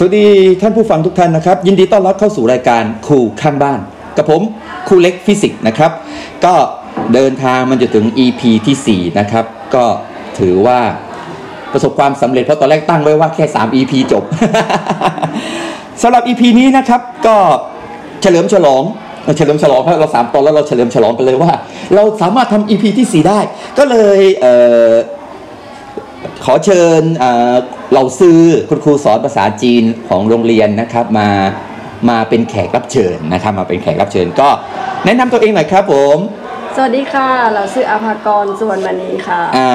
สวัสดีท่านผู้ฟังทุกท่านนะครับ ยินดีต้อนรับเข้าสู่รายการครูข้างบ้าน กับผมครูเล็กฟิสิกส์นะครับ ก็เดินทางมันจะถึง EP ที่ 4 นะครับ ก็ถือว่าประสบความสำเร็จเพราะตอนแรกตั้งไว้ว่าแค่ 3 EP จบสำหรับ EP นี้นะครับก็เฉลิมฉลองเฉลิมฉลองเพราะเราสามตอนแล้วเราเฉลิมฉลองกันเลยว่า เราสามารถทำ EP ที่ 4 ได้ ก็เลยเออขอเชิญ เอ่อเหล่าซื้อคุณครูสอนภาษาจีนของโรงเรียนนะครับมามาเป็นแขกรับเชิญนะครับ มาเป็นแขกรับเชิญก็แนะนำตัวเองหน่อยครับผม สวัสดีค่ะ เราชื่ออาภากรสุวรรณมณีค่ะอ่า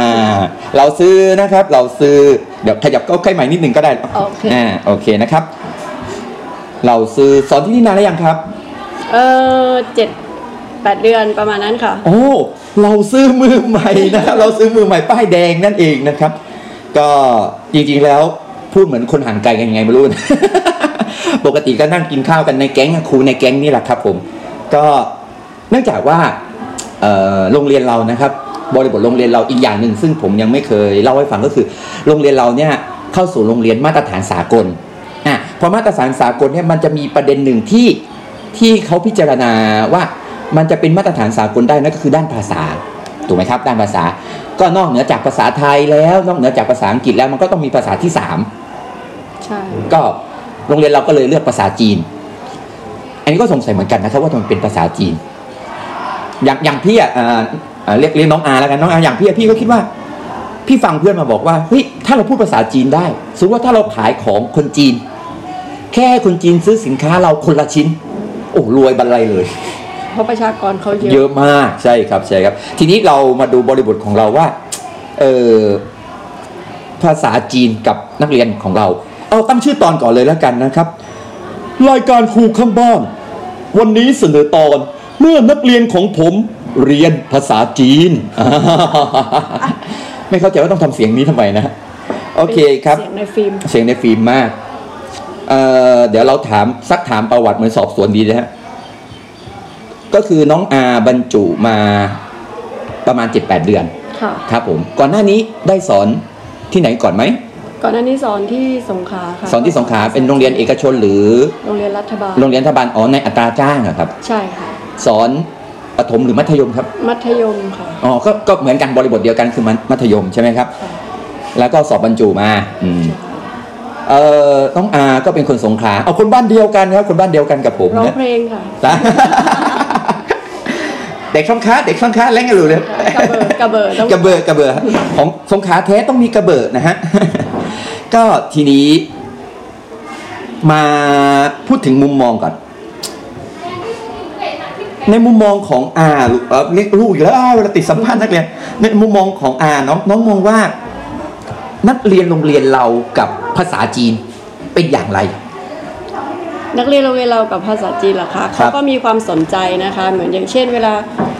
เราซื้อนะครับเราซื้อเดี๋ยวขยับเก็ใกล้ใหม่นิดหนึ่งก็ได้โอเคอ่าโอเคนะครับ เราซื้อสอนที่นี่นานแล้วยังครับ เออเจ็ดแปดเดือนประมาณนั้นค่ะ โอ้เราซื้อมือใหม่นะครับเราซื้อมือใหม่ป้ายแดงนั่นเองนะครับ ก็จริงๆแล้วพูดเหมือนคนห่างไกลกันยังไงไม่รู้นะปกติก็นั่งกินข้าวกันในแก๊งครูในแก๊งนี่แหละครับ ผม ก็เนื่องจากว่าโรงเรียนเรานะครับ บริบทโรงเรียนเราอีกอย่างหนึ่งซึ่งผมยังไม่เคยเล่าให้ฟังก็คือ โรงเรียนเราเนี่ยเข้าสู่โรงเรียนมาตรฐานสากลอะพอมาตรฐานสากลเนี่ยมันจะมีประเด็นหนึ่งที่ที่เขาพิจารณาว่ามันจะเป็นมาตรฐานสากลได้นั่นก็คือด้านภาษา ถูกไหมครับด้านภาษา ก็นอกเหนือจากภาษาไทยแล้ว นอกเหนือจากภาษาอังกฤษแล้วมันก็ต้องมีภาษาที่สามใช่ก็โรงเรียนเราก็เลยเลือกภาษาจีน อันนี้ก็สงสัยเหมือนกันนะครับว่าทำไมเป็นภาษาจีน อย่างอย่างพี่อะอ่าอ่าเรียกเรียกน้องอาแล้วกันน้องอาอย่างพี่อะพี่ก็คิดว่า พี่ฟังเพื่อนมาบอกว่าเฮ้ยถ้าเราพูดภาษาจีนได้สมมติว่าถ้าเราขายของคนจีน แค่คนจีนซื้อสินค้าเราคนละชิ้น โอ้รวยบรรลัยเลย เพราะประชากรเขาเยเยอะอะมากใช่ครับใช่ครับ ทีนี้เรามาดูบริบทของเราว่าเออภาษาจีนกับนักเรียนของเรา เอาตั้งชื่อตอนก่อนเลยแล้วกันนะครับ รายการครูข้างบ้าน วันนี้เสนอตอนเมื่อนักเรียนของผมเรียนภาษาจีน ไม่เข้าใจว่าต้องทำเสียงนี้ทำไมนะโอเคครับ เสียงในฟิล์มเสียงในฟิล์มมากเอ่อเดี๋ยวเราถามซักถามประวัติเหมือนสอบสวนดีนะฮะ ก็คือน้องอาบรรจุมาประมาณ 7-8 เดือนค่ะครับผมก่อนหน้านี้ได้สอนที่ไหนก่อนไหมก่อนหน้านี้สอนที่สงขลาค่ะสอนที่สงขลาเป็นโรงเรียนเอกชนหรือโรงเรียนรัฐบาลโรงเรียนรัฐบาลอ๋อในอัตราจ้างอะครับ ใช่ค่ะสอนประถมหรือมัธยมครับ มัธยมค่ะอ๋อก็ก็เหมือนกันบริบทเดียวกันคือมันมัธยมใช่ไหมครับค่ะแล้วก็สอบบรรจุมาอืมเอ่อน้องอาก็เป็นคนสงขลาเอาคนบ้านเดียวกันครับคนบ้านเดียวกันกับผมร้องนะเพลงค่ะนะ เด็กสงขลาเด็กสงขลาแรงกันรู้เลยกระเบิดกระเบิดต้องกระเบิดกระเบิดของสงขลาแท้ต้องมีกระเบิดนะฮะก็ทีนี้มาพูดถึงมุมมองก่อน ในมุมมองของอาลูกเอ่อเรียกลูกอีกแล้วอ้าวเวลาติดสัมภาษณ์นักเรียนในมุมมองของอาน้องน้องมองว่า นักเรียนโรงเรียนเรากับภาษาจีนเป็นอย่างไร นักเรียนโรงเรียนเรากับภาษาจีนเหรอคะครัเขาบก็มีความสนใจนะคะ เหมือนอย่างเช่น เวลา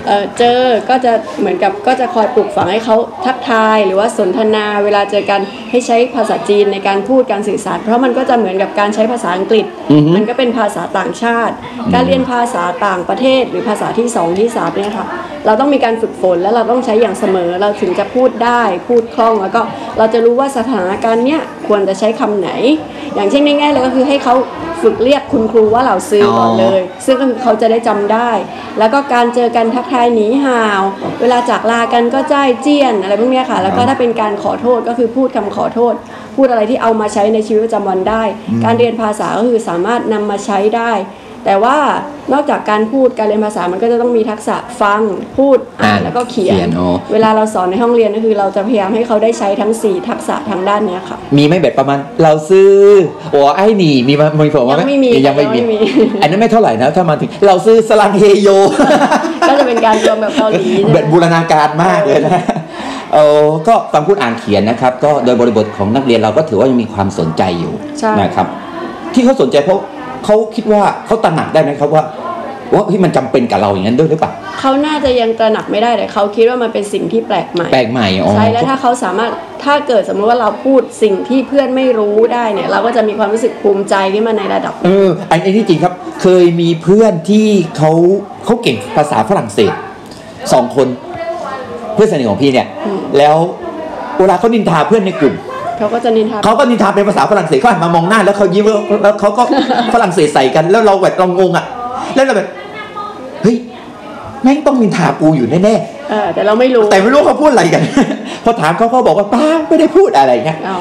เอ่อเจอก็จะเหมือนกับก็จะคอยปลูกฝังให้เขาทักทาย หรือว่าสนทนาเวลาเจอกันให้ใช้ภาษาจีนในการพูดการสื่อสาร เพราะมันก็จะเหมือนกับการใช้ภาษาอังกฤษอือฮึมันก็เป็นภาษาต่างชาติ การเรียนภาษาต่างประเทศ หรือภาษาที่สองที่สามเนี่ยค่ะเราต้องมีการฝึกฝนและเราต้องใช้อย่างเสมอเราถึงจะพูดได้พูดคล่องแล้วก็เราจะรู้ว่าสถานการณ์เนี้ยควรจะใช้คำไหน อย่างเช่นง่ายๆเลยก็คือให้เขาฝึกเรียกคุณครูว่าเราซื้อก่อนเลย ซึ่งก็คือเขาจะได้จำได้ แล้วก็การเจอกันทักทายหนีห่าว เวลาจากลากันก็จ้ายเจี้ยนอะไรพวกเนี้ยค่ะ แล้วก็ถ้าเป็นการขอโทษก็คือพูดคำขอโทษ พูดอะไรที่เอามาใช้ในชีวิตประจำวันได้ การเรียนภาษาก็คือสามารถนำมาใช้ได้ แต่ว่านอกจากการพูดการเรียนภาษามันก็จะต้องมีทักษะฟังพูดอ่านอ่านแล้วก็เขียเขียนนอ๋อเวลาเราสอนในห้องเรียนก็คือ เราจะพยายามให้เขาได้ใช้ทั้ง 4 ทักษะทางด้านเนี้ยค่ะ มีไหม่แบบประมาณเราซื้อโอ้ไอ้หนีมีมามีผมว่ายังไม่มียังไม่มียังไม่มีอันนั้นไม่เท่าไหร่นะถ้ามาถึงเราซื้อสลังเฮโย ก็จะเป็นการรวมแบบเกาหลีใช่ไหมแบบบูรณาการมากเลยนะเออก็ฟังพูดอ่านเขียนนะครับ ก็โดยบริบทของนักเรียนเราก็ถือว่ายังมีความสนใจอยู่ใช่นะครับ ที่เขาสนใจเพราะ เขาคิดว่าเขาตระหนักได้ไหมครับว่าว่าเฮ้ยมันจำเป็นกับเราอย่างนั้นด้วยหรือเปล่าเขาน่าจะยังตระหนักไม่ได้แต่เขาคิดว่ามันเป็นสิ่งที่แปลกใหม่ แปลกใหม่อ๋อใช่แล้วถ้าเขาสามารถถ้าเกิดสมมติว่าเราพูดสิ่งที่เพื่อนไม่รู้ได้เนี่ย เราก็จะมีความรู้สึกภูมิใจขึ้นมาในระดับหเอนึ่งออันอันนี้จริงครับ เคยมีเพื่อนที่เขาเขาเก่งภาษาฝรั่งเศสสองคน เพื่อนสนิทของพี่เนี่ย แล้วเวลาเขานินทาเพื่อนในกลุ่ม เขาก็จะนินทาเขาก็นินทาเป็นภาษาฝรั่งเศสเขาหันมามองหน้าแล้วเขายิ้มแล้วแล้วเขาก็ฝรั่งเศสใส่กันแล้วเราแบบเรางงอะ แล้วเราแบบเฮ้ยแม่งต้องนินทากูอยู่แน่เออแต่เราไม่รู้ๆแต่ไม่รู้เขาพูดอะไรกัน พอถามเขาเขาบอกว่าป้าไม่ได้พูดอะไรเงี้ยอ๋อ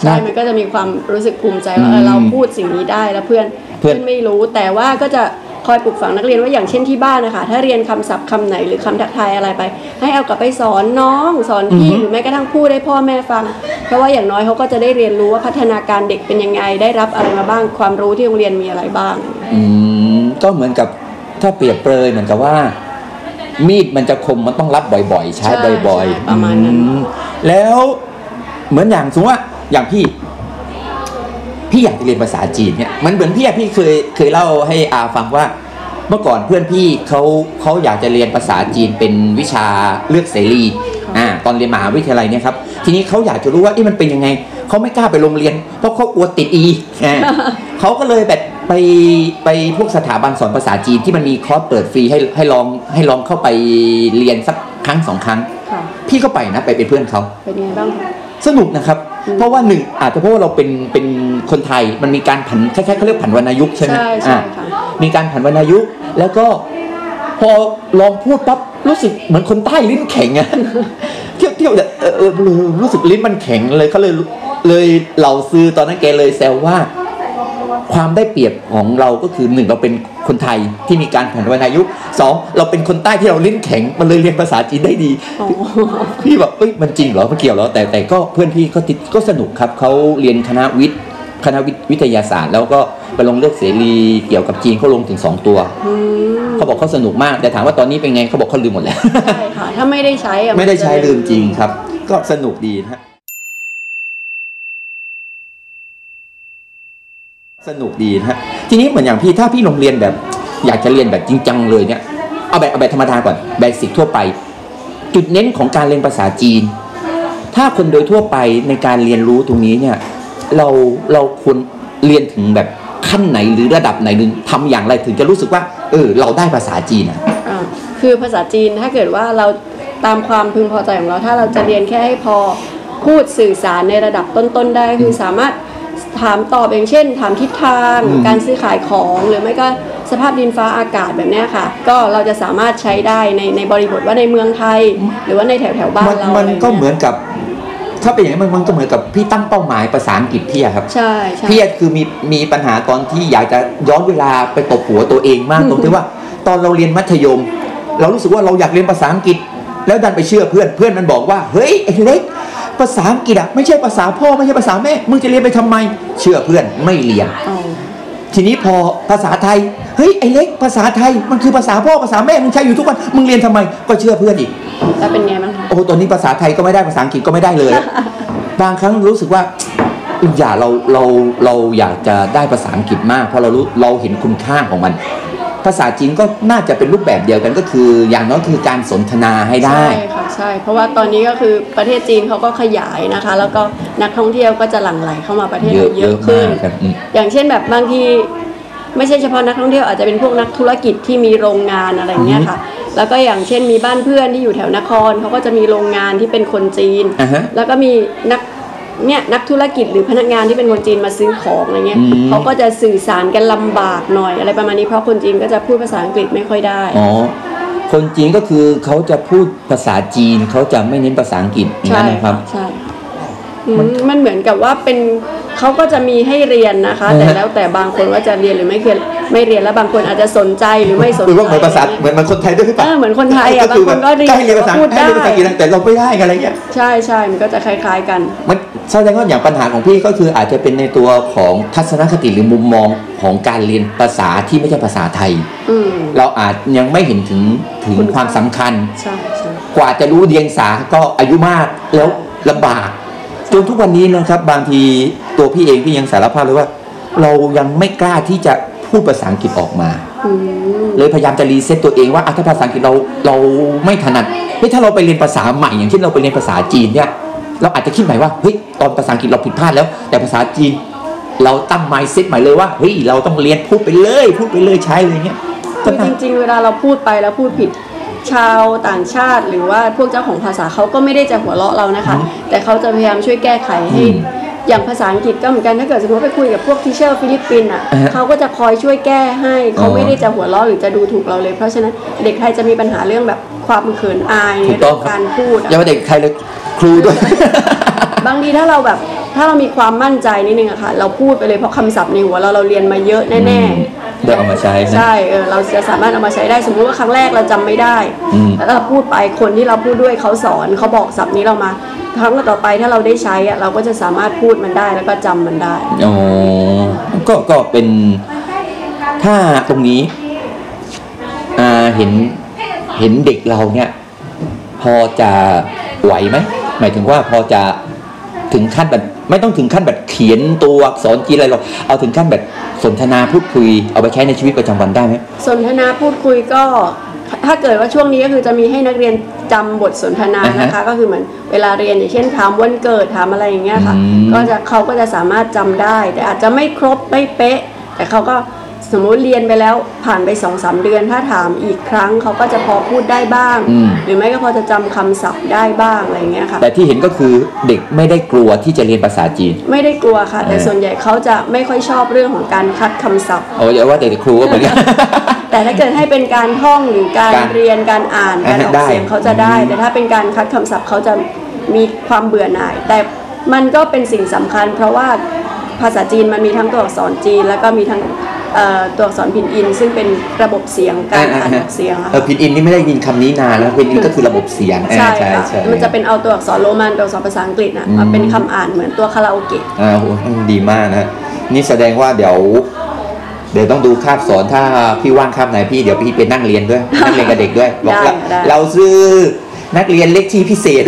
ใช่มันก็จะมีความรู้สึกภูมิใจว่าเอออืมเราพูดสิ่งนี้ได้แล้วเพื่อนเพื่อนไม่รู้แต่ว่าก็จะ คอยปลุกฝังนักเรียนว่าอย่างเช่นที่บ้านนะคะถ้าเรียนคำศัพท์คำไหนหรือคำทักทายอะไรไป ให้เอากลับไปสอนน้องสอนพี่หรือแม้กระทั่งพูดให้พ่อแม่ฟัง เพราะว่าอย่างน้อยเขาก็จะได้เรียนรู้ว่าพัฒนาการเด็กเป็นยังไง ได้รับอะไรมาบ้างความรู้ที่โรงเรียนมีอะไรบ้างอืมก็เหมือนกับถ้าเปรียบเปรยเหมือนกับว่า มีดมันจะคมมันต้องรับบ่อยๆ ใช้ใช่บ่อยใช่ๆประมาณนั้นอืแล้วเหมือนอย่างสมมติว่าอย่างพี่ พี่อยากจะเรียนภาษาจีนเนี่ยมันเหมือนพี่อะพี่เคยเคยเล่าให้อาฟังว่า เมื่อก่อนเพื่อนพี่เขาเขาอยากจะเรียนภาษาจีนเป็นวิชาเลือกเสรีอ่าตอนเรียนมหาวิทยาลัยเนี่ยครับทีนี้เขาอยากจะรู้ว่าเอ๊ะมันเป็นยังไงเขาไม่กล้าไปโรงเรียน เพราะเขากลัวติดอีอ่าเขาก็เลยแบบไปไปพวกสถาบันสอนภาษาจีนที่มันมีคอร์สเปิดฟรีให้ให้ลองให้ลองเข้าไปเรียนสักครั้งสองครั้งค่ะพี่ก็ไปนะไปเป็นเพื่อนเขาเป็นยังไงบ้างคะสนุกนะครับอืม เพราะว่าหนึ่งอาจจะเพราะว่าเราเป็นเป็นคนไทยมันมีการผันคล้ายๆเขาเรียกผันวรรณยุกต์ใช่ไหมใช่ใช่อ่าค่ะมีการผันวรรณยุกต์แล้วก็พอลองพูดปั๊บรู้สึกเหมือนคนใต้ลิ้นแข็งอะเที่ยวเที่ยวแบบเออเออรู้สึกลิ้นมันแข็งเลยเขาเลยเลยเหล่าซื้อตอนนั้นแกเลยแซวว่า ความได้เปรียบของเราก็คือหนึ่งเราเป็น คนไทยที่มีการผันวรรณยุกต์สองเราเป็นคนใต้ที่เราลิ้นแข็งมันเลยเรียนภาษาจีนได้ดีอ๋อพี่แบบเอ้ยมันจริงเหรอมันเกี่ยวเหรอแต่แต่ก็เพื่อนพี่ก็ติดก็สนุกครับเขาเรียนคณะวิทย์คณะวิทย์วิทยาศาสตร์ แล้วก็ไปลงเลือกเสรีเกี่ยวกับจีนเขาลงถึงสองตัวอืมเขาบอกเขาสนุกมากแต่ถามว่าตอนนี้เป็นไงเขาบอกเขาลืมหมดแล้วใช่ค่ะถ้าไม่ได้ใช้อะไม่ได้นจะใช้ลืมจริงครับ ก็สนุกดีนะฮะ สนุกดีนะฮะทีนี้เหมือนอย่างพี่ถ้าพี่โรงเรียนแบบ อยากจะเรียนแบบจริงจังเลยเนี่ยเอาแบบเอาแบบธรรมดาก่อนเบสิกทั่วไป จุดเน้นของการเรียนภาษาจีน ถ้าคนโดยทั่วไปในการเรียนรู้ตรงนี้เนี่ยเราเราควรเรียนถึงแบบขั้นไหนหรือระดับไหนหนึ่งทำอย่างไรถึงจะรู้สึกว่า เออ เราได้ภาษาจีนอะคือภาษาจีนถ้าเกิดว่าเราตามความพึงพอใจของเรา ถ้าเราจะเรียนแค่ให้พอพูดสื่อสารในระดับต้นๆได้คือสามารถ ถามตอบอย่างเช่น ถามทิศทาง อืม การซื้อขายของหรือไม่ก็สภาพดินฟ้าอากาศแบบเนี้ยค่ะ ก็เราจะสามารถใช้ได้ในในบริบทว่าในเมืองไทย หรือว่าในแถวแถวๆบ้านมันเรามันอะไรงี้ยก็เหมือนกับ ถ้าเป็นอย่างนี้นมันมันก็เหมือนกับพี่ตั้งเป้าหมายภาษาอังกฤษพี่อะครับ ใช่ใช่พี่อะคือมีมีปัญหาตอนที่อยากจะย้อนเวลาไปตบหัวตัวเองมาก ตรงที่ว่า ตอนเราเรียนมัธยม เรารู้สึกว่าเราอยากเรียนภาษาอังกฤษ แล้วดันไปเชื่อเพื่อนเพื่อนมันบอกว่า เฮ้ยไอ้เล็ก ภาษาอังกฤษอะไม่ใช่ภาษาพ่อไม่ใช่ภาษาแม่ มึงจะเรียนไปทำไม เชื่อเพื่อนไม่เรียนอ๋อทีนี้พอภาษาไทย เฮ้ยไอ้เล็กภาษาไทยมันคือภาษาพ่อภาษาแม่มึงใช้อยู่ทุกวันมึงเรียนทำไมก็เชื่อเพื่อนอีกแล้วเป็นไงบ้างคะโอ้โหตอนนี้ภาษาไทยก็ไม่ได้ภาษาอังกฤษก็ไม่ได้เลย บางครั้งรู้สึกว่าอย่าเราเราเราอยากจะได้ภาษาอังกฤษมาก เพราะเรารู้เราเห็นคุณค่าของมัน ภาษาจีนก็น่าจะเป็นรูปแบบเดียวกันก็คือ อย่างน้อยคือการสนทนาให้ได้ ใช่ค่ะใช่ เพราะว่าตอนนี้ก็คือประเทศจีนเขาก็ขยายนะคะ แล้วก็นักท่องเที่ยวก็จะหลั่งไหลเข้ามาประเทศเยอะเราเยเยอะอะขึ้นมากครับอืมอย่างเช่นแบบบางทีไม่ใช่เฉพาะนักท่องเที่ยวอาจจะเป็นพวกนักธุรกิจที่มีโรงงานอะไรเงี้ยค่ะ แล้วก็อย่างเช่นมีบ้านเพื่อนที่อยู่แถวนครเขาก็จะมีโรงงานที่เป็นคนจีนอ่าฮะแล้วก็มีนัก เนี่ยนักธุรกิจหรือพนักงานที่เป็นคนจีนมาซื้อของอะไรเงี้ยอืมเขาก็จะสื่อสารกันลำบากหน่อยอะไรประมาณนี้เพราะคนจีนก็จะพูดภาษาอังกฤษไม่ค่อยได้อ๋อคนจีนก็คือเขาจะพูดภาษาจีนเขาจะไม่เน้นภาษาอังกฤษอย่างใช่นั้นนะครับใช่อืมมันเหมือนกับว่าเป็น เขาก็จะมีให้เรียนนะคะอือแต่ฮะแล้วแต่บางคนว่าจะเรียนหรือไม่เรียนไม่เรียนแล้วบางคนอาจจะสนใจหรือไม่สนหรือใจว่าเหมือนภาษาเหมือนเหมือนคนไทยด้วยหรือเปเอล่าอเหมือนคนไทยอะบางคนก็เรียนใกล้เรียนภาษาพูดให้ได้เรียนภาษาอังกฤษแต่เราไม่ได้อะไรเงี้ยใช่ใช่มันก็จะคล้าย ๆกัน มันแสดงว่าอย่างปัญหาของพี่ก็คืออาจจะเป็นในตัวของทัศนคติหรือมุมมองของการเรียนภาษาที่ไม่ใช่ภาษาไทยอืมเราอาจยังไม่เห็นถึงถึงคุณค่าความสำคัญใช่ใช่กว่าจะรู้เดียงสาก็อายุมากแล้วลำบาก จนทุกวันนี้นะครับบางทีตัวพี่เองพี่ยังสารภาพเลยว่า เรายังไม่กล้าที่จะพูดภาษาอังกฤษออกมาอืมเลยพยายามจะ reset ตัวเองว่าอะถ้าภาษาอังกฤษเราเราไม่ถนัดเฮ้ยถ้าเราไปเรียนภาษาใหม่อย่างเช่นเราไปเรียนภาษาจีนเนี่ยเราอาจจะคิดใหม่ว่าเฮ้ยตอนภาษาอังกฤษเราผิดพลาดแล้ว แต่ภาษาจีน เราตั้ง mindset ใหม่เลยว่าเฮ้ยเราต้องเรียนพูดไปเลย พูดไปเลยใช้เลยเงี้ยก็คือน่าจริงๆเวลาเราพูดไปแล้วพูดผิด ชาวต่างชาติ หรือว่าพวกเจ้าของภาษาเขาก็ไม่ได้จะหัวเราะเรานะคะ แต่เขาจะพยายามช่วยแก้ไขให้อืมอย่างภาษาอังกฤษก็เหมือนกันถ้าเกิดสมมติไปคุยกับพวก teacher ฟิลิปปินส์อะอ่าฮะเขาก็จะคอยช่วยแก้ให้เขาอ๋อไม่ได้จะหัวเราะหรือจะดูถูกเราเลย เพราะฉะนั้นเด็กไทยจะมีปัญหาเรื่องแบบความเขินอายในถูกต้เรื่องการพูดอะ อย่าว่าเด็กใครเลยครูด้วย บางทีถ้าเราแบบถ้าเรามีความมั่นใจนิดนึงอะค่ะ เราพูดไปเลยเพราะคำศัพท์ในหัวเราเราเรียนมาเยอะแน่ ได้เอามาใช้นะใช่เออเราจะสามารถเอามาใช้ได้สมมุติว่าครั้งแรกเราจำไม่ได้อืมแล้วเราพูดไปคนที่เราพูดด้วยเขาสอนเขาบอกศัพท์นี้เรามาครั้งต่อไปถ้าเราได้ใช้อะเราก็จะสามารถพูดมันได้แล้วก็จำมันได้อ๋อก็ก็เป็นถ้าตรงนี้อ่าเห็นเห็นเด็กเราเนี่ย พอจะไหวไหมหมายถึงว่าพอจะถึงขั้นแบบ ไม่ต้องถึงขั้นแบบเขียนตัวอักษรจีนอะไรหรอกเอาถึงขั้นแบบสนทนาพูดคุยเอาไปใช้ในชีวิตประจำวันได้ไหมสนทนาพูดคุยก็ถ้าเกิดว่าช่วงนี้ก็คือจะมีให้นักเรียนจำบทสนทนาอ่าฮะนะคะ ก็คือเหมือนเวลาเรียนอย่างเช่นถามวันเกิดถามอะไรอย่างเงี้ยค่ะอืมก็จะเขาก็จะสามารถจำได้ แต่อาจจะไม่ครบไม่เป๊ะ แต่เขาก็ สมมุติเรียนไปแล้วผ่านไปสองสามเดือนถ้าถามอีกครั้งเขาก็จะพอพูดได้บ้าง อืม หรือไม่ก็พอจะจำคำศัพท์ได้บ้างอะไรอย่างเงี้ยค่ะ แต่ที่เห็นก็คือเด็กไม่ได้กลัวที่จะเรียนภาษาจีน ไม่ได้กลัวค่ะ แต่เออ ส่วนใหญ่เขาจะไม่ค่อยชอบเรื่องของการคัดคำศัพท์ เอาอย่าว่าแต่ครูก็เหมือนกัน แต่ถ้าเกิดให้เป็นการท่องหรือการการเรียนการอ่านการออกได้ เสียงเขาจะได้อืมแต่ถ้าเป็นการคัดคำศัพท์เขาจะมีความเบื่อหน่าย แต่มันก็เป็นสิ่งสำคัญ เพราะว่าภาษาจีนมันมีทั้งตัวอักษรจีน แล้วก็มีทั้งเอ่อ ตัวอักษรพินอิน ซึ่งเป็นระบบเสียงการอ่านออกเสียงอะเออพินอินนี่ไม่ได้ยินคำนี้นานแล้วพินอินก็คือระบบเสียงใช่อ่าค่ะมันจะเป็นเอาตัวอักษรโรมันตัวอักษรภาษาอังกฤษนะอืมมาเป็นคำอ่านเหมือนตัวคาราโอเกะอ่าโหดีมากนะนี่แสดงว่าเดี๋ยวเดี๋ยวต้องดูคาบสอนถ้าพี่ว่างคาบไหนพี่เดี๋ยวพี่ไปนั่งเรียนด้วยนั่งเรียนกับเด็กด้วยบอกได้เราได้เราซื้อ นักเรียนเล็กที่พิเศษ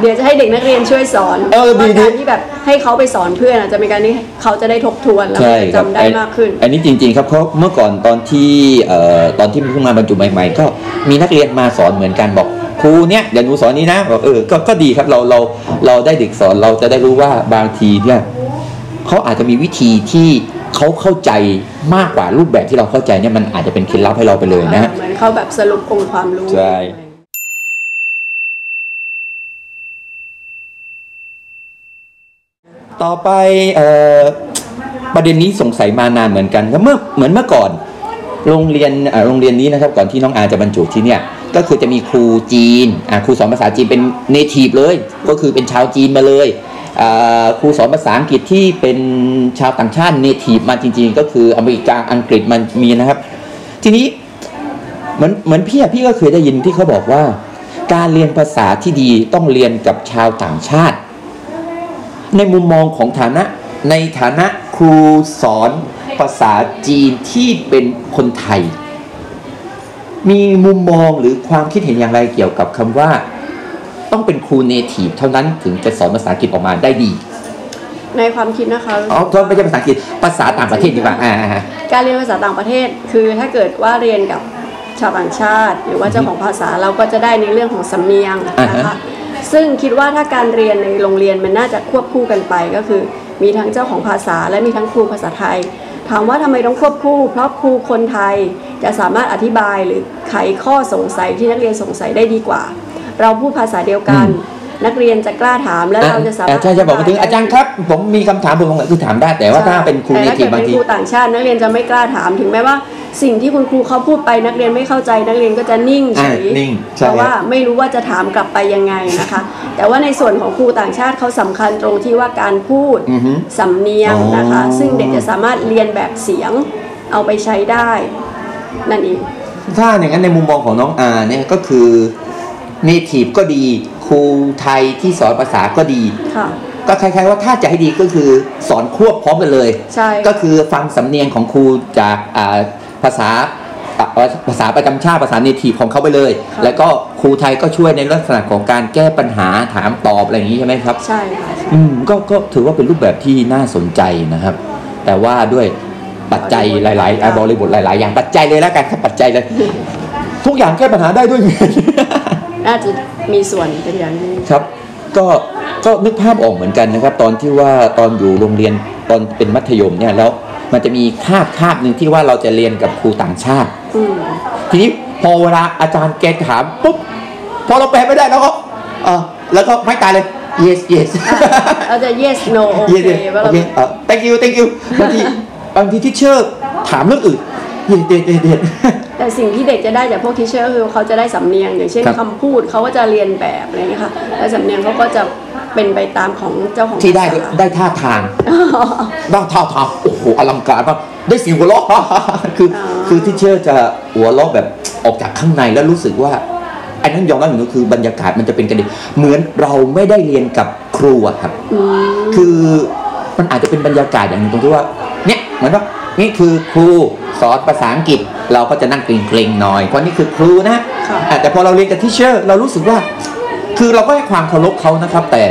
เดี๋ยวจะให้เด็กนักเรียนช่วยสอนเออดีว่าดีการที่แบบให้เขาไปสอนเพื่อนอะจะเป็นการที่เขาจะได้ทบทวนแล้วใช่จะครับจำได้มากขึ้น อันนี้จริง ๆ ครับเพราะเมื่อก่อนตอนที่เอ่อตอนที่เพิ่งมาบรรจุใหม่ ๆ ก็มีนักเรียนมาสอนเหมือนกันบอกครูเนี่ยเดี๋ยวหนูสอนนี้นะบอกเออก็ก็ดีครับเราเราเราได้เด็กสอนเราจะได้รู้ว่าบางทีเนี่ยเขาอาจจะมีวิธีที่เขาเข้าใจมากกว่ารูปแบบที่เราเข้าใจเนี่ยมันอาจจะเป็นเคล็ดลับให้เราไปเลยนะฮะ เเหมือนเขาแบบสรุปองค์ความรู้ ใช่ ต่อไปออประเด็นนี้สงสัยมานานเหมือนกันครับเมื่อเหมือนเมื่อก่อน โรงเรียนโรงเรียนนี้นะครับ ก่อนที่น้องอาจะบรรจุที่เนี่ยก็คือจะมีครูจีนครูสอนภาษาจีนเป็น native เลย ก็คือเป็นชาวจีนมาเลยครูสอนภาษาอังกฤษที่เป็นชาวต่างชาติ native มาจริง ๆ ก็คืออเมริกาอังกฤษมันมีนะครับ ทีนี้เหมือนเหมือนพี่พี่ก็เคยได้ยินที่เขาบอกว่า การเรียนภาษาที่ดีต้องเรียนกับชาวต่างชาติ ในมุมมองของฐานะในฐานะครูสอนภาษาจีนที่เป็นคนไทย มีมุมมองหรือความคิดเห็นอย่างไรเกี่ยวกับคำว่า ต้องเป็นครูเนทีฟเท่านั้นถึงจะสอนภาษาอังกฤษออกมาได้ดี ในความคิดนะคะอ๋อโทษไม่ใช่ภาษาอังกฤษภาษาต่างประเทศดีกว่าอ่าอ่าการเรียนภาษาต่างประเทศ คือถ้าเกิดว่าเรียนกับชาวต่างชาติ หรือว่าเจ้าของภาษาเราก็จะได้ในเรื่องของสำเนียงนะอ่าคะฮะ ซึ่งคิดว่าถ้าการเรียนในโรงเรียนมันน่าจะควบคู่กันไปก็คือ มีทั้งเจ้าของภาษาและมีทั้งครูภาษาไทย ถามว่าทำไมต้องควบคู่ เพราะครูคนไทยจะสามารถอธิบายหรือไขข้อสงสัยที่นักเรียนสงสัยได้ดีกว่า เราพูดภาษาเดียวกัน นักเรียนจะกล้าถามและเราจะสามารถใช่ใช่บอกมาถึงอาจารย์ครับ ผมมีคำถามผมสงสัยคือถามได้แต่ว่าถ้าเป็นครูเนแต่ถ้าทีเกิฟดบางเป็นทีครูต่างชาติ นักเรียนจะไม่กล้าถามถึงแม้ว่า สิ่งที่คุณครูเขาพูดไปนักเรียนไม่เข้าใจนักเรียนก็จะนิ่งเฉอ่ายนิ่งเพใช่ราะว่าไม่รู้ว่าจะถามกลับไปยังไงนะคะ แต่ว่าในส่วนของครูต่างชาติเขาสำคัญตรงที่ว่าการพูดอือฮึสำเนียงนะคะอ๋อซึ่งเด็กจะสามารถเรียนแบบเสียงเอาไปใช้ได้ นั่นเองถ้าอย่างนั้นในมุมมองของน้องอาเนี่ยก็คือเนทีฟก็ดีครูไทยที่สอนภาษาก็ดีค่ะก็คล้ายๆว่าถ้าจะให้ดีก็คือสอนควบพร้อมกันเลยใช่ก็คือฟังสำเนียงของครูจากอ่า ภาษาอ่าภาษาประจำชาติภาษาเนทีฟของเขาไปเลย แล้วก็ครูไทยก็ช่วยในลักษณะของการแก้ปัญหาถามตอบอะไรอย่างนี้ใช่ไหมครับ ใช่ค่ะอืมก็ก็ถือว่าเป็นรูปแบบที่น่าสนใจนะครับ แต่ว่าด้วยปัจจัยหลายๆอะบริบทหลาย ๆ อย่างปัจจัยเลยแล้วกันครับปัจจัยเลย ทุกอย่างแก้ปัญหาได้ด้วยเงินน่าจะมีส่วนเป็นอย่างยิ่งครับ ก็ก็นึกภาพออกเหมือนกันนะครับ ตอนที่ว่าตอนอยู่โรงเรียนตอนเป็นมัธยมเนี่ยแล้ว มันจะมีคาบคาบหนึ่งที่ว่าเราจะเรียนกับครูต่างชาติอืมทีนี้พอเวลาอาจารย์แกถามปุ๊บพอเราแปลไม่ได้แล้วก็เออแล้วก็ไม่ตายเลย yes yes เราจะ yes no โอ yes เค yes ว่าโอเราเคเออ thank you thank you บางทีบางทีที่เชื่อถามเรื่องอื่น yes yes yes yes แต่สิ่งที่เด็กจะได้จากพวกทิเชอร์คือเขาจะได้สำเนียง อย่างเช่นครับคำพูดเขาก็จะเรียนแบบอะไรอย่างเงี้ยค่ะแล้วสำเนียงเขาก็จะ เป็นไปตามของเจ้าของที่ได้ภาษาได้ท่าทางได้ท่าทางโอ้โหอลังการมากได้เสียงหัวเราะคือออคือที่เชื่อจะหัวเราะแบบออกจากข้างในแล้วรู้สึกว่าอันนั้นยอมรับอย่างหนึงคือบรรยากาศมันจะเป็นกันเองเหมือนเราไม่ได้เรียนกับครูอะครับอืมคือมันอาจจะเป็นบรรยากาศอย่างหนึงตรงที่ว่า เนี่ยเหมือนว่านี่คือครูสอนภาษาอังกฤษ เราก็จะนั่งเกรงๆหน่อยเพราะนี่คือครูนะค่ะอะแต่พอเราเรียนกับทิเชอร์เรารู้สึกว่า คือเราก็ให้ความเคารพเขานะครับ แต่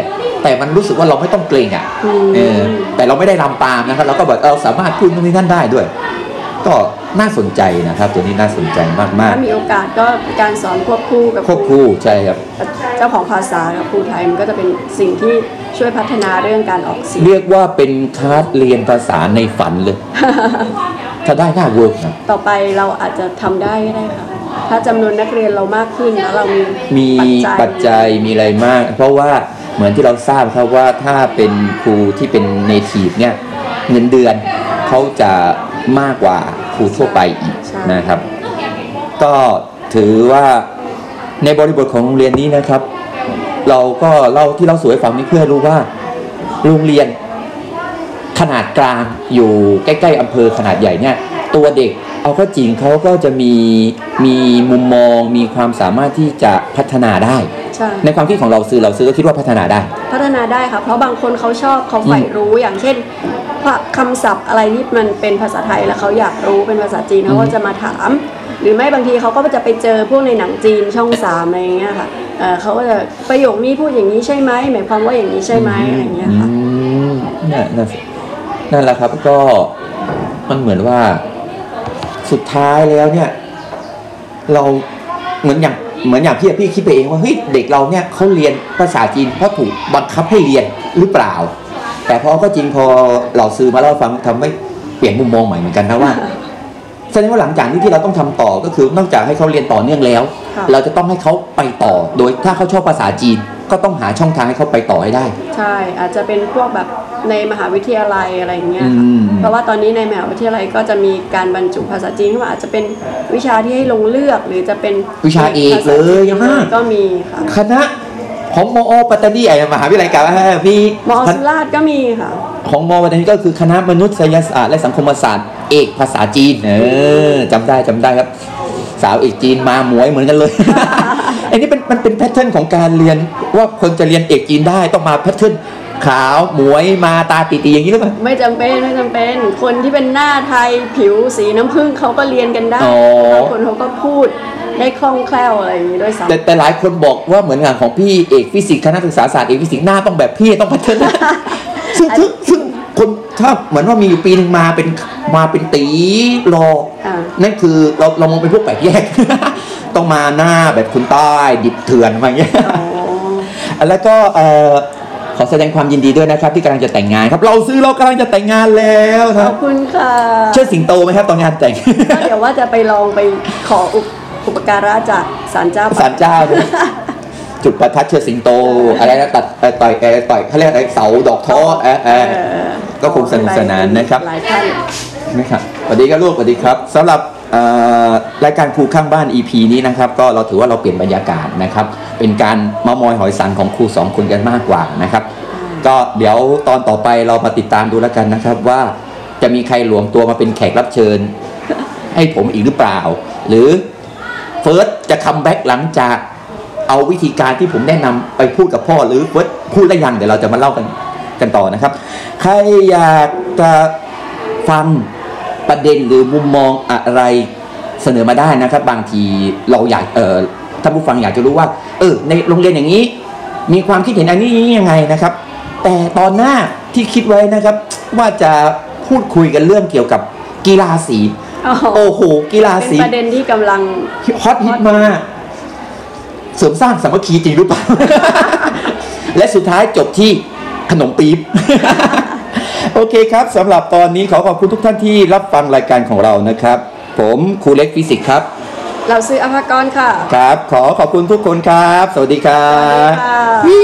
แต่มันรู้สึกว่าเราไม่ต้องเกรงอะอืมเออแต่เราไม่ได้ลำปามนะครับ เราก็แบบเราสามารถพูดตรงนี้นั่นได้ด้วย ก็น่าสนใจนะครับ ตัวนี้น่าสนใจมากถ้ามีโอกาสก็การสอนควบคู่กับๆควบคู่ใช่ครับเจ้าของภาษากับครูไทยมันก็จะเป็นสิ่งที่ช่วยพัฒนาเรื่องการออกเสียงเรียกว่าเป็นคลาสเรียนภาษาในฝันเลย ถ้าได้น่า work นะต่อไปเราอาจจะทำได้ก็ได้ค่ะ ถ้าจำนวนนักเรียนเรามากขึ้นแล้วเรามีมีปัจจัยมีอะไรมาก เพราะว่าเหมือนที่เราทราบครับว่าถ้าเป็นครูที่เป็น native เนี่ยเงินเดือนเขาจะมากกว่าครูทั่วไปอีกนะครับ ก็ถือว่าในบริบทของโรงเรียนนี้นะครับ เราก็เล่าที่เราสวยฟังนี่เพื่อให้รู้ว่าโรงเรียนขนาดกลางอยู่ใกล้ ๆอำเภอขนาดใหญ่เนี่ยตัวเด็ก เอาก็จริงเขาก็จะมีมีมุมมองมีความสามารถที่จะพัฒนาได้ ใช่ ในความคิดของเราซื้อเราซื้อก็คิดว่าพัฒนาได้ พัฒนาได้ค่ะ เพราะบางคนเขาชอบเขาใฝ่รู้อย่างเช่นคำศัพท์อะไรที่มันเป็นภาษาไทยแล้วเขาอยากรู้เป็นภาษาจีนเขาก็จะมาถาม หรือไม่บางทีเขาก็จะไปเจอพวกในหนังจีนช่องสามอะไรอย่างเงี้ยค่ะเอ่อเขาก็จะประโยคนี้พูดอย่างนี้ใช่ไหมหมายความว่าอย่างนี้ใช่ไหมอะไรอย่างเงี้ยค่ะอืมนั่นนั่นสินั่นแหละครับก็มันเหมือนว่า สุดท้ายแล้วเนี่ย เราเหมือนอย่างเหมือนอย่างพี่พี่คิดไปเองว่าเฮ้ยเด็กเราเนี่ยเขาเรียนภาษาจีนเพราะถูกบังคับให้เรียนหรือเปล่า แต่พอก็จริงพอเราซื้อมาเล่าให้ฟังทำให้เปลี่ยนมุมมองใหม่เหมือนกันนะว่าแสดงว่าหลังจากนี้ที่เราต้องทำต่อก็คือนอกจากให้เขาเรียนต่อเนื่องแล้วค่ะเราจะต้องให้เขาไปต่อโดยถ้าเขาชอบภาษาจีน ก็ต้องหาช่องทางให้เขาไปต่อให้ได้ ใช่ อาจจะเป็นพวกแบบในมหาวิทยาลัยอะไรอย่างเงี้ยค่ะอืม เพราะว่าตอนนี้ในมหาวิทยาลัยก็จะมีการบรรจุภาษาจีนเข้ามาอาจจะเป็นวิชาที่ให้ลงเลือกหรือจะเป็นวิชาเอกเลยภาษาจีนฮะก็มีค่ะคณะของมอปัตตานีไอ้มหาวิทยาลัยเก่ามีมอสุราษฎร์ก็มีค่ะ ของมอปัตตานีก็คือคณะมนุษยศาสตร์และสังคมศาสตร์ เอกภาษาจีนเออจำได้จำได้ครับ สาวเอกจีนมาหมวยเหมือนกันเลยอั นนี้เป็นมันเป็น pattern ของการเรียนว่าคนจะเรียนเอกจีนได้ต้องมา pattern ขาวหมวยมาตาตีๆอย่างนี้หรือเปล่าไม่จำเป็นไม่จำเป็น คนที่เป็นหน้าไทยผิวสีน้ำผึ้งเขาก็เรียนกันได้อ๋อบางคนเขาก็พูดได้คล่องแคล่วอะไรอย่างนี้ด้วยซ้ำแต่แต่หลายคนบอกว่าเหมือนงานของพี่เอกฟิสิกส์คณะศึกษาศาสตร์เอกฟิสิกส์หน้าต้องแบบพี่ต้องพัฒนาซึ่งซึ่งซึ่งคนถ้าเหมือนว่ามีอยู่ปีหนึงมาเป็นมาเป็นตีรออ่านั่นคือเราเรามองเป็นพวกแปลกแยก ต้องมาหน้าแบบคุณใต้ดิบเถื่อนมาอย่างเงี้ยอ๋อแล้วก็เอ่อขอแสดงความยินดีด้วยนะครับที่กำลังจะแต่งงานครับ เราซื้อเรากำลังจะแต่งงานแล้วคขรัอบบคุณค่ะเชิดสิงโตไหมครับตอนงานแต่งก็เดี๋ยวว่าจะไปลองไปขออุปอุปการะจากศาลเจ้าศาลเจ้าด้วยจุดประทัดเชิดสิงโต อะไรนะตัดเอ่อต่อยเอ่อต่อยเขาเรียกอะไรเสาดอกท้อเออเออก็คงสนุกสนานนะครับหลายท่านนะครับสวัสดีครับลูกสวัสดีครับสำหรับเอ่อ รายการครูข้างบ้าน EP นี้นะครับก็เราถือว่าเราเปลี่ยนบรรยากาศนะครับ เป็นการมามอยหอยสังของครูสองคนกันมากกว่านะครับ ก็เดี๋ยวตอนต่อไปเรามาติดตามดูแล้วกันนะครับว่าจะมีใครหลวมตัวมาเป็นแขกรับเชิญ ให้ผมอีกหรือเปล่า หรือเฟิร์สจะ comeback หลังจากเอาวิธีการที่ผมแนะนำไปพูดกับพ่อหรือเฟิร์สพูดได้ยังเดี๋ยวเราจะมาเล่ากันกันต่อนะครับ ใครอยากจะฟัง ประเด็นหรือมุมมองอะไรเสนอมาได้นะครับ บางทีเราอยากเออท่านผู้ฟังอยากจะรู้ว่า เออ ในโรงเรียนอย่างนี้ มีความคิดเห็นอันนี้ยังไงนะครับ แต่ตอนหน้าที่คิดไว้นะครับ ว่าจะพูดคุยกันเรื่องเกี่ยวกับกีฬาสีอ๋อโอ้โห กีฬาเป็นสีประเด็นที่กำลังฮอตฮิตมากเสริมสร้างสามัคคีจริงหรือเปล่า และสุดท้ายจบที่ขนมปี๊บ โอเคครับสำหรับตอนนี้ขอขอบคุณทุกท่านที่รับฟังรายการของเรานะครับ ผมครูเล็กฟิสิกส์ครับ เราซื้ออภากรค่ะ ครับ ขอขอบคุณทุกคนครับ สวัสดีครัสวัสดีบค่ะวิ